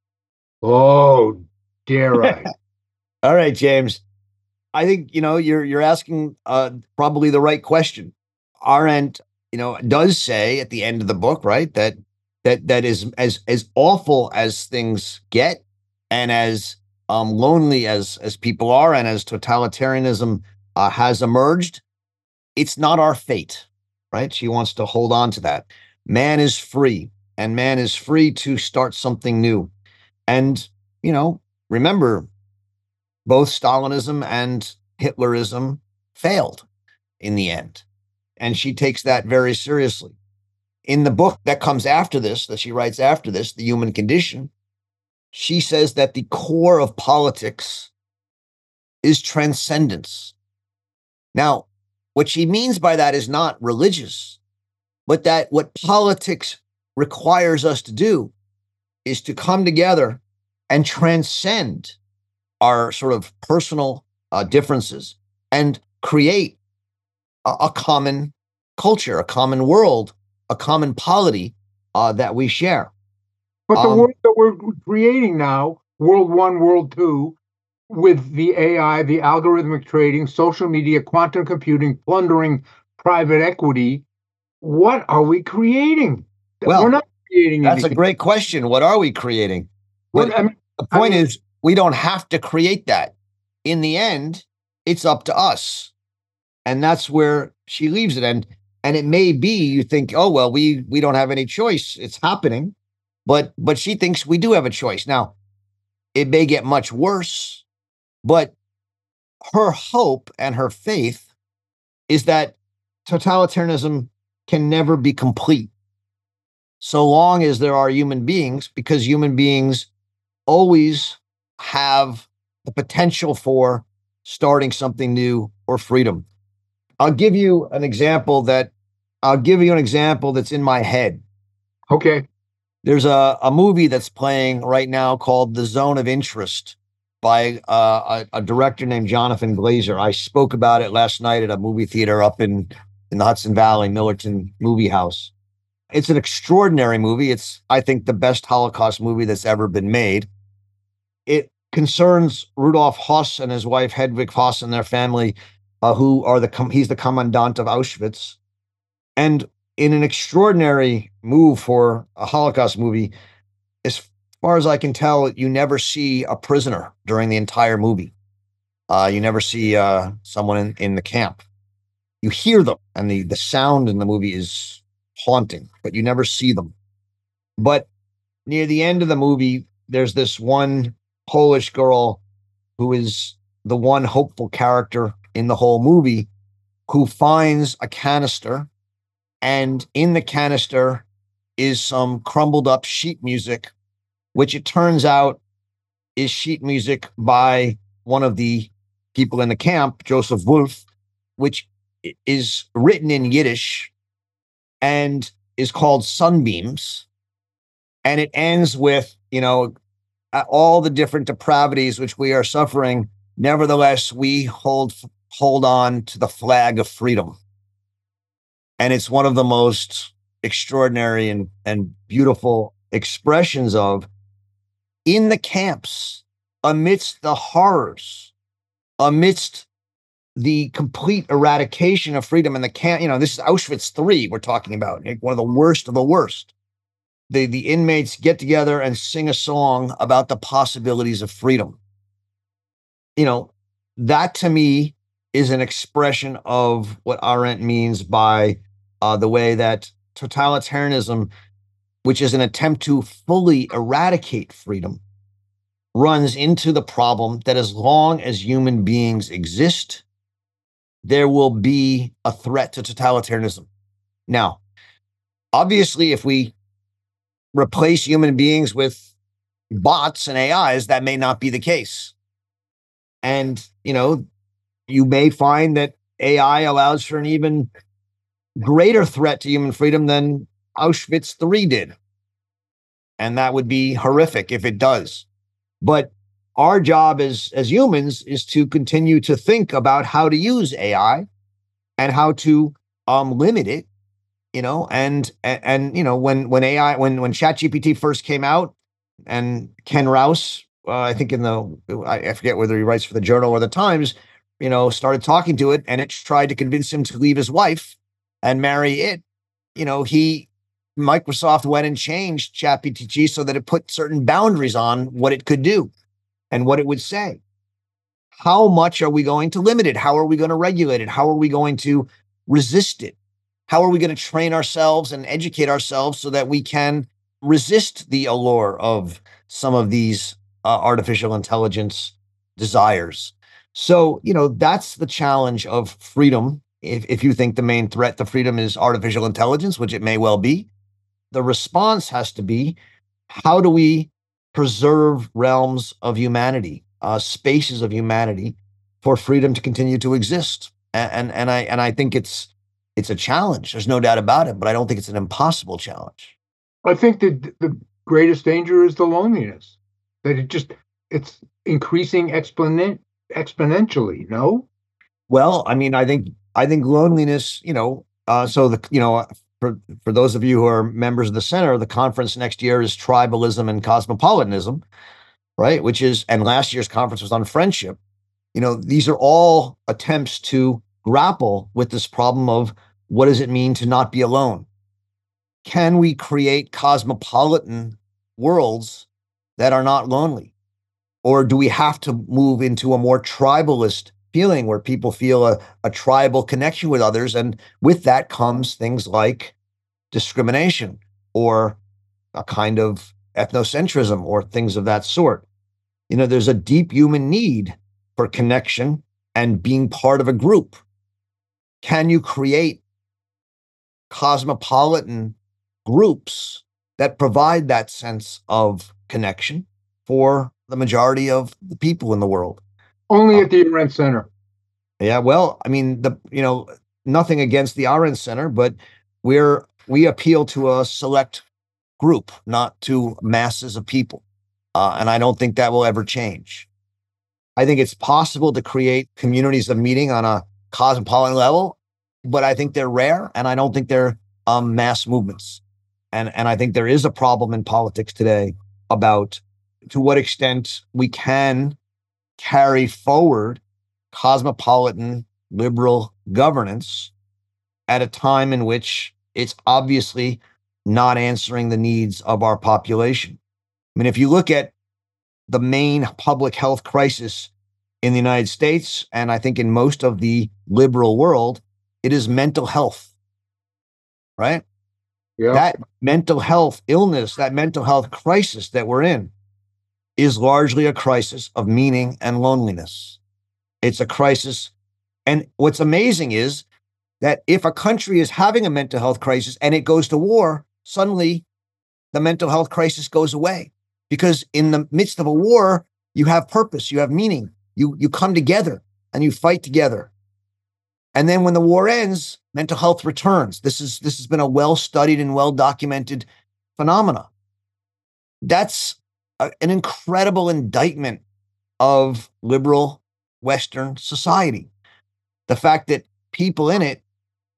Oh, dare I?
All right, James. I think you know you're you're asking uh, probably the right question. Arendt, you know, does say at the end of the book, right, that that that is as as awful as things get, and as um, lonely as as people are, and as totalitarianism uh, has emerged, it's not our fate, right? She wants to hold on to that. Man is free, and man is free to start something new. And you know, remember, both Stalinism and Hitlerism failed in the end. And she takes that very seriously. In the book that comes after this, that she writes after this, The Human Condition, she says that the core of politics is transcendence. Now, what she means by that is not religious, but that what politics requires us to do is to come together and transcend our sort of personal uh, differences and create a, a, common culture, a common world, a common polity uh, that we share.
But the um, world that we're creating now, World One, World Two, with the AI, the algorithmic trading, social media, quantum computing, plundering private equity, what are we creating?
Well, we're not creating. That's anything. a great question. What are we creating? Well, I mean, the point I mean, is, we don't have to create that. In the end, it's up to us. And that's where she leaves it. And and it may be you think, oh well, we we don't have any choice. It's happening. But but she thinks we do have a choice. Now, it may get much worse, but her hope and her faith is that totalitarianism can never be complete so long as there are human beings, because human beings always have the potential for starting something new or freedom. I'll give you an example that I'll give you an example that's in my head.
Okay.
There's a, a movie that's playing right now called The Zone of Interest by uh, a, a, director named Jonathan Glazer. I spoke about it last night at a movie theater up in, in the Hudson Valley, Millerton Movie House. It's an extraordinary movie. It's, I think, the best Holocaust movie that's ever been made. It concerns Rudolf Höss and his wife Hedwig Höss and their family, uh, who are the com- he's the commandant of Auschwitz, and in an extraordinary move for a Holocaust movie, as far as I can tell, you never see a prisoner during the entire movie. Uh, you never see uh, someone in, in the camp. You hear them, and the the sound in the movie is haunting, but you never see them. But near the end of the movie, there's this one Polish girl who is the one hopeful character in the whole movie who finds a canister and in the canister is some crumbled up sheet music which it turns out is sheet music by one of the people in the camp Joseph Wulf which is written in Yiddish and is called Sunbeams. And it ends with you know Uh, all the different depravities which we are suffering, nevertheless, we hold hold on to the flag of freedom. And it's one of the most extraordinary and, and beautiful expressions of in the camps, amidst the horrors, amidst the complete eradication of freedom in the camp. You know, this is Auschwitz 3 we're talking about, one of the worst of the worst the, the inmates get together and sing a song about the possibilities of freedom. You know, that to me is an expression of what Arendt means by uh, the way that totalitarianism, which is an attempt to fully eradicate freedom, runs into the problem that as long as human beings exist, there will be a threat to totalitarianism. Now, obviously, if we replace human beings with bots and AIs, that may not be the case. And, you know, you may find that AI allows for an even greater threat to human freedom than Auschwitz III did. And that would be horrific if it does. But our job as, as humans is to continue to think about how to use AI and how to um, limit it, you know, and, and, you know, when, when AI, when, when ChatGPT first came out and Kevin Roose, uh, I think in the, I forget whether he writes for the Journal or the Times, you know, started talking to it and it tried to convince him to leave his wife and marry it. You know, he Microsoft went and changed ChatGPT so that it put certain boundaries on what it could do and what it would say. How much are we going to limit it? How are we going to regulate it? How are we going to resist it? How are we going to train ourselves and educate ourselves so that we can resist the allure of some of these uh, artificial intelligence desires? So, you know, that's the challenge of freedom. If, if you think the main threat to freedom is artificial intelligence, which it may well be, the response has to be how do we preserve realms of humanity, uh, spaces of humanity for freedom to continue to exist? And, and, and I and I think it's it's a challenge. There's no doubt about it, but I don't think it's an impossible challenge.
I think that the greatest danger is the loneliness. That it just it's increasing exponent exponentially. No.
Well, I mean, I think I think loneliness. You know, uh, so the you know for, for those of you who are members of the center, the conference next year is tribalism and cosmopolitanism, right? Which is, and last year's conference was on friendship. You know, these are all attempts to grapple with this problem of what does it mean to not be alone? Can we create cosmopolitan worlds that are not lonely? Or do we have to move into a more tribalist feeling where people feel a, a tribal connection with others. And with that comes things like discrimination or a kind of ethnocentrism or things of that sort. You know, there's a deep human need for connection and being part of a group. Can you create cosmopolitan groups that provide that sense of connection for the majority of the people in the world?
Only at the Arendt Center.
Yeah, well, I mean, the you know, nothing against the Arendt Center, but we're we appeal to a select group, not to masses of people, uh, and I don't think that will ever change. I think it's possible to create communities of meeting on a cosmopolitan level, but I think they're rare, and I don't think they're um, mass movements. And and I think there is a problem in politics today about to what extent we can carry forward cosmopolitan liberal governance at a time in which it's obviously not answering the needs of our population. I mean, if you look at the main public health crisis in the United States, and I think in most of the liberal world, it is mental health, right? Yeah. That mental health illness, that mental health crisis that we're in, is largely a crisis of meaning and loneliness. It's a crisis. And what's amazing is that if a country is having a mental health crisis and it goes to war, suddenly the mental health crisis goes away. Because in the midst of a war, you have purpose, you have meaning, you, you come together and you fight together. And then when the war ends, mental health returns. This is this has been a well-studied and well-documented phenomena. That's a, an incredible indictment of liberal Western society. The fact that people in it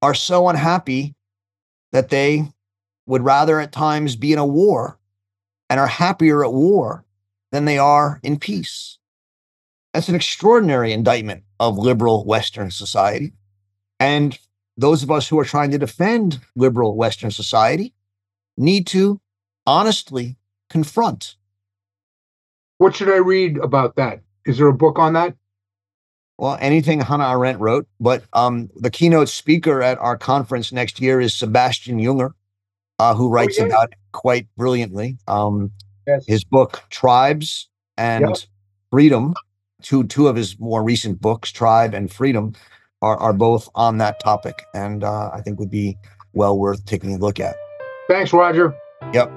are so unhappy that they would rather at times be in a war and are happier at war than they are in peace. That's an extraordinary indictment of liberal Western society. And those of us who are trying to defend liberal Western society need to honestly confront
what should I read about that? Is there a book on that?
Well, anything Hannah Arendt wrote, but um, the keynote speaker at our conference next year is Sebastian Junger, uh, who oh, writes oh, yeah. about it quite brilliantly. Um, yes. His book Tribes and yep. Freedom, two two of his more recent books, Tribe and Freedom, are, are both on that topic, and uh, I think would be well worth taking a look at.
Thanks, Roger.
Yep.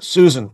Susan.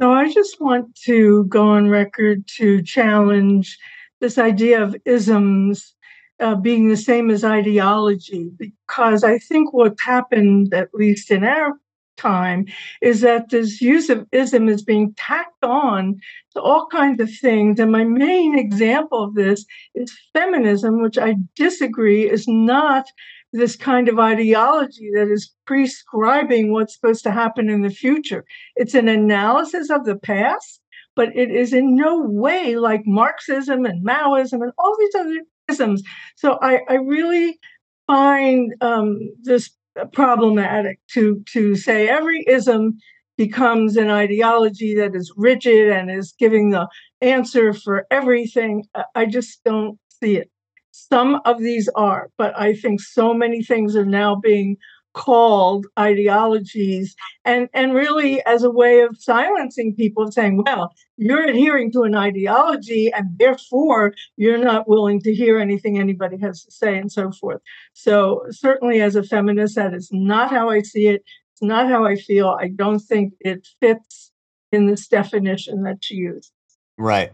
So I just want to go on record to challenge this idea of isms uh, being the same as ideology, because I think what's happened, at least in our time, is that this use of ism is being tacked on to all kinds of things. And my main example of this is feminism, which I disagree is not this kind of ideology that is prescribing what's supposed to happen in the future. It's an analysis of the past, but it is in no way like Marxism and Maoism and all these other isms. So I, I really find um, this problematic to to say every ism becomes an ideology that is rigid and is giving the answer for everything. I just don't see it. Some of these are, but I think so many things are now being called ideologies and and really as a way of silencing people saying well you're adhering to an ideology and therefore you're not willing to hear anything anybody has to say and so forth. So certainly as a feminist that is not how i see it. It's not how i feel. I don't think it fits in this definition that she used.
Right.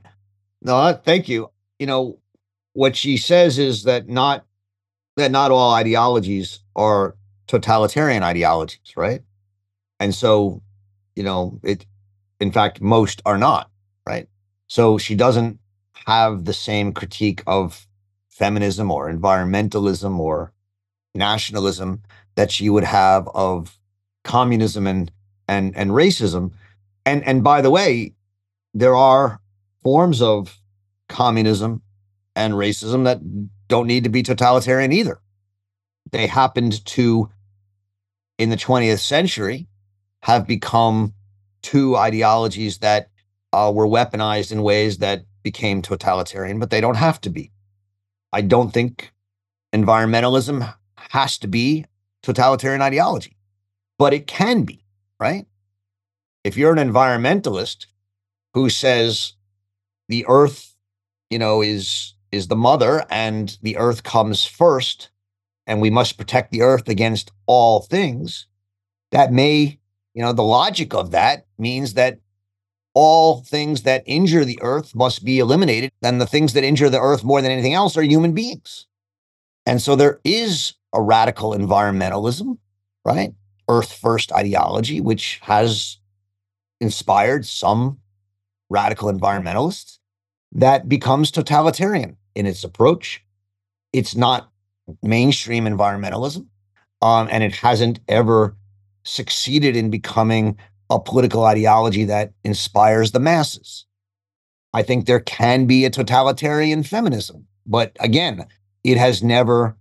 No thank you. You know what she says is that not that not all ideologies are totalitarian ideologies, right? And so, you know, it in fact most are not, right? So she doesn't have the same critique of feminism or environmentalism or nationalism that she would have of communism and and and racism. And and by the way, there are forms of communism and racism that don't need to be totalitarian either. They happened to, in the 20th century, have become two ideologies that uh, were weaponized in ways that became totalitarian, but they don't have to be. I don't think environmentalism has to be totalitarian ideology, but it can be, right? If you're an environmentalist who says the earth, you know, is is the mother and the earth comes first and we must protect the earth against all things that may you know the logic of that means that all things that injure the earth must be eliminated and the things that injure the earth more than anything else are human beings and so there is a radical environmentalism right earth first ideology which has inspired some radical environmentalists that becomes totalitarian in its approach. It's not mainstream environmentalism, um, and it hasn't ever succeeded in becoming a political ideology that inspires the masses. I think there can be a totalitarian feminism, but again, it has never,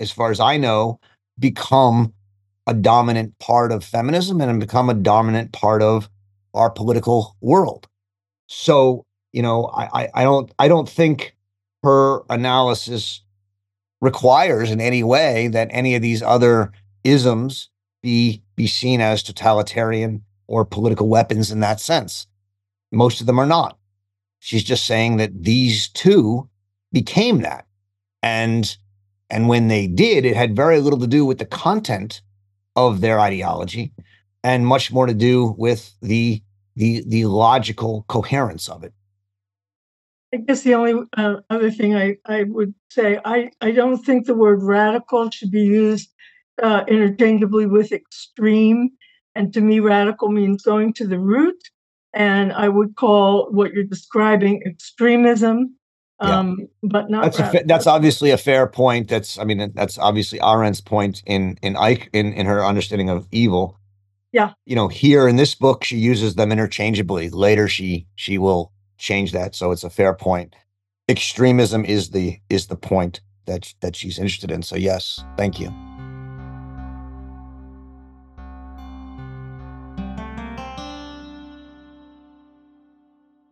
as far as I know, become a dominant part of feminism and become a dominant part of our political world. So you know, I, I don't I don't think her analysis requires in any way that any of these other isms be be seen as totalitarian or political weapons in that sense. Most of them are not. She's just saying that these two became that. And and when they did, it had very little to do with the content of their ideology and much more to do with the the the logical coherence of it.
I guess the only uh, other thing I, I would say, I, I don't think the word radical should be used uh, interchangeably with extreme. And to me, radical means going to the root. And I would call what you're describing extremism, um, yeah. but not.
That's fa- that's obviously a fair point. That's I mean that's obviously Arendt's point in in Ike in in her understanding of evil.
Yeah.
You know, here in this book, she uses them interchangeably. Later, she she will change that. So it's a fair point. Extremism is the is the point that that she's interested in. So yes, thank you.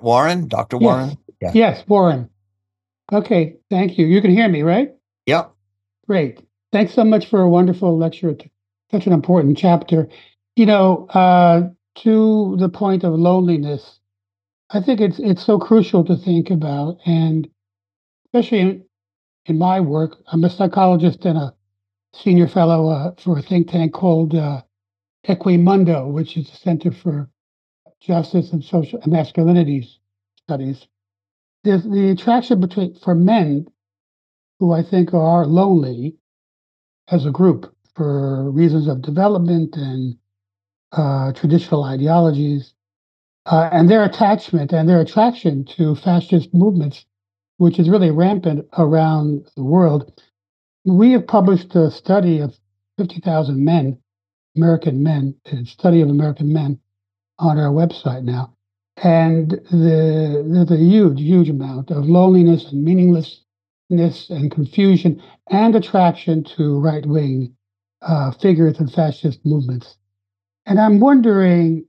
Warren, Dr. Warren?
Yes. Yeah. yes, Warren. Okay, thank you. You can hear me, right?
Yep.
Great. Thanks so much for a wonderful lecture. Such an important chapter. You know, uh, to the point of loneliness, I think it's it's so crucial to think about, and especially in, in my work, I'm a psychologist and a senior fellow uh, for a think tank called uh, Equimundo, which is a Center for Justice and Social and Masculinities Studies. There's the attraction between for men who I think are lonely as a group for reasons of development and uh, traditional ideologies, uh, and their attachment and their attraction to fascist movements, which is really rampant around the world. We have published a study of 50,000 men, American men, a study of American men on our website now. And the, there's huge, huge amount of loneliness and meaninglessness and confusion and attraction to right wing uh, figures and fascist movements. And I'm wondering,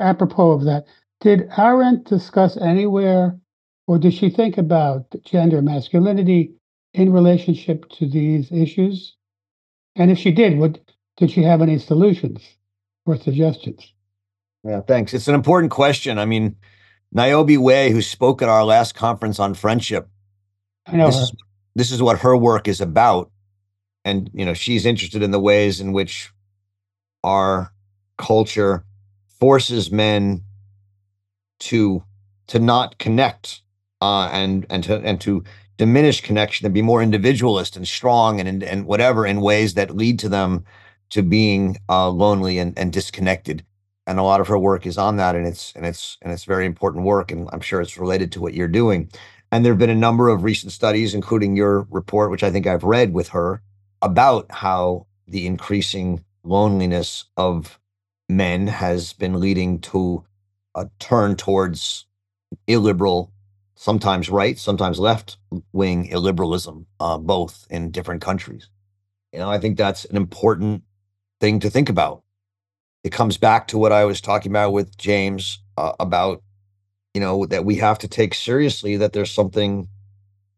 apropos of that, did Arendt discuss anywhere, or did she think about gender masculinity in relationship to these issues? And if she did, what did she have any solutions or suggestions?
Yeah, thanks. It's an important question. I mean, Niobe Way, who spoke at our last conference on friendship,
I know
this
her.
is, this is what her work is about. And, you know, she's interested in the ways in which our culture forces men to to not connect uh, and and to and to diminish connection and be more individualist and strong and and and whatever in ways that lead to them to being uh, lonely and, and disconnected. And a lot of her work is on that and it's and it's and it's very important work and i'm sure it's related to what you're doing. And there have been a number of recent studies including your report which i think i've read with her about how the increasing loneliness of men has been leading to a turn towards illiberal sometimes right sometimes left wing illiberalism uh, both in different countries. You know i think that's an important thing to think about. It comes back to what I was talking about with James uh, about, you know, that we have to take seriously that there's something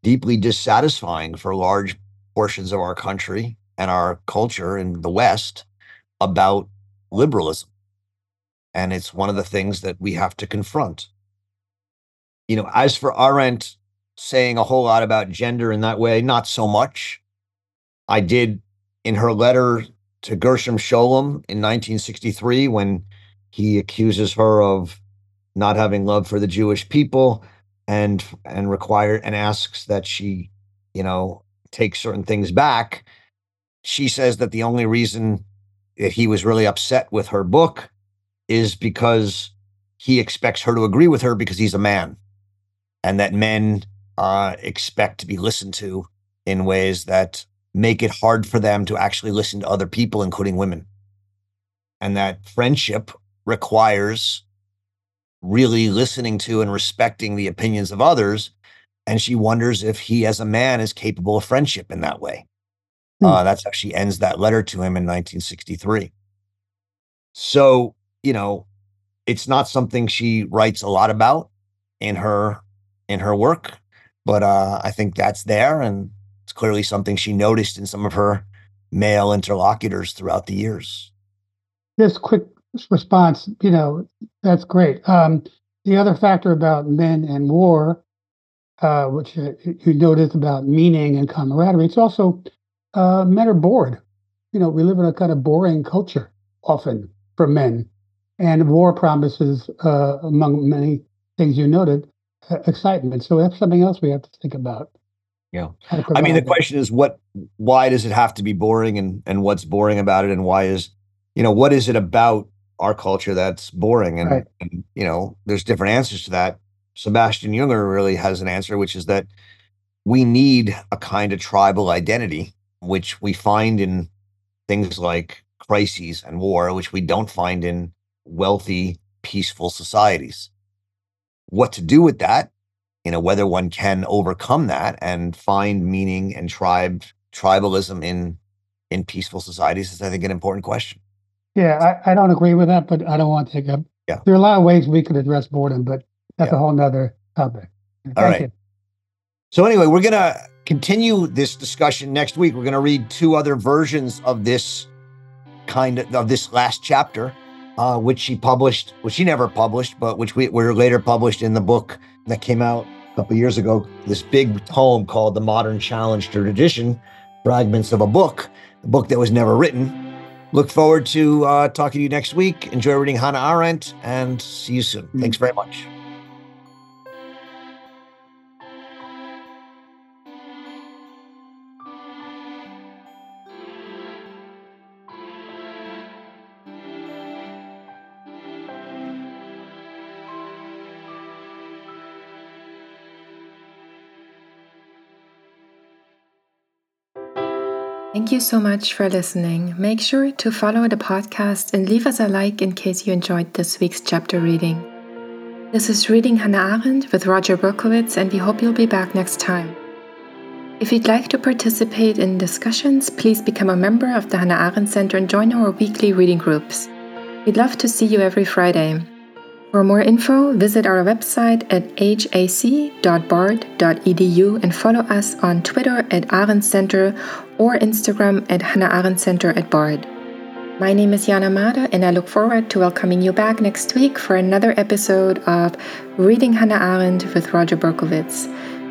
deeply dissatisfying for large portions of our country and our culture in the West about liberalism. And it's one of the things that we have to confront. You know, as for Arendt saying a whole lot about gender in that way, not so much. I did in her letter to Gershom Scholem in 1963 when he accuses her of not having love for the Jewish people and and require and asks that she, you know, take certain things back. She says that the only reason that he was really upset with her book is because he expects her to agree with her because he's a man and that men uh, expect to be listened to in ways that make it hard for them to actually listen to other people, including women. And that friendship requires really listening to and respecting the opinions of others. And she wonders if he, as a man, is capable of friendship in that way. Hmm. Uh, that's how she ends that letter to him in 1963. So, you know, it's not something she writes a lot about in her in her work, but uh, I think that's there, and it's clearly something she noticed in some of her male interlocutors throughout the years.
This quick response, you know, that's great. Um, the other factor about men and war, uh, which uh, you noticed about meaning and camaraderie, it's also uh, men are bored. You know, we live in a kind of boring culture often for men, and war promises, uh, among many things you noted, uh, excitement. So that's something else we have to think about.
Yeah. I mean, the question is what, why does it have to be boring and, and what's boring about it? And why is, you know, what is it about our culture that's boring? And,
right.
and you know, there's different answers to that. Sebastian Junger really has an answer, which is that we need a kind of tribal identity, which we find in things like crises and war, which we don't find in wealthy, peaceful societies. What to do with that you know whether one can overcome that and find meaning and tribe tribalism in in peaceful societies is i think an important question
yeah i, I don't agree with that but i don't want to take up
yeah
there are a lot of ways we could address boredom but that's yeah. a whole nother topic
Thank all right you. so anyway we're gonna continue this discussion next week we're gonna read two other versions of this kind of, of this last chapter uh, which she published, which she never published, but which we were later published in the book that came out a couple years ago. This big tome called "The Modern Challenge to Tradition: Fragments of a Book," a book that was never written. Look forward to uh, talking to you next week. Enjoy reading Hannah Arendt, and see you soon. Mm-hmm. Thanks very much.
Thank you so much for listening. Make sure to follow the podcast and leave us a like in case you enjoyed this week's chapter reading. This is Reading Hannah Arendt with Roger Berkowitz, and we hope you'll be back next time. If you'd like to participate in discussions, please become a member of the Hannah Arendt Center and join our weekly reading groups. We'd love to see you every Friday. For more info, visit our website at hac.bard.edu and follow us on Twitter at Arendt Center or Instagram at Hannah Arendt Center at Bard. My name is Jana Mada, and I look forward to welcoming you back next week for another episode of Reading Hannah Arendt with Roger Berkowitz.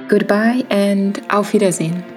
Goodbye and auf Wiedersehen.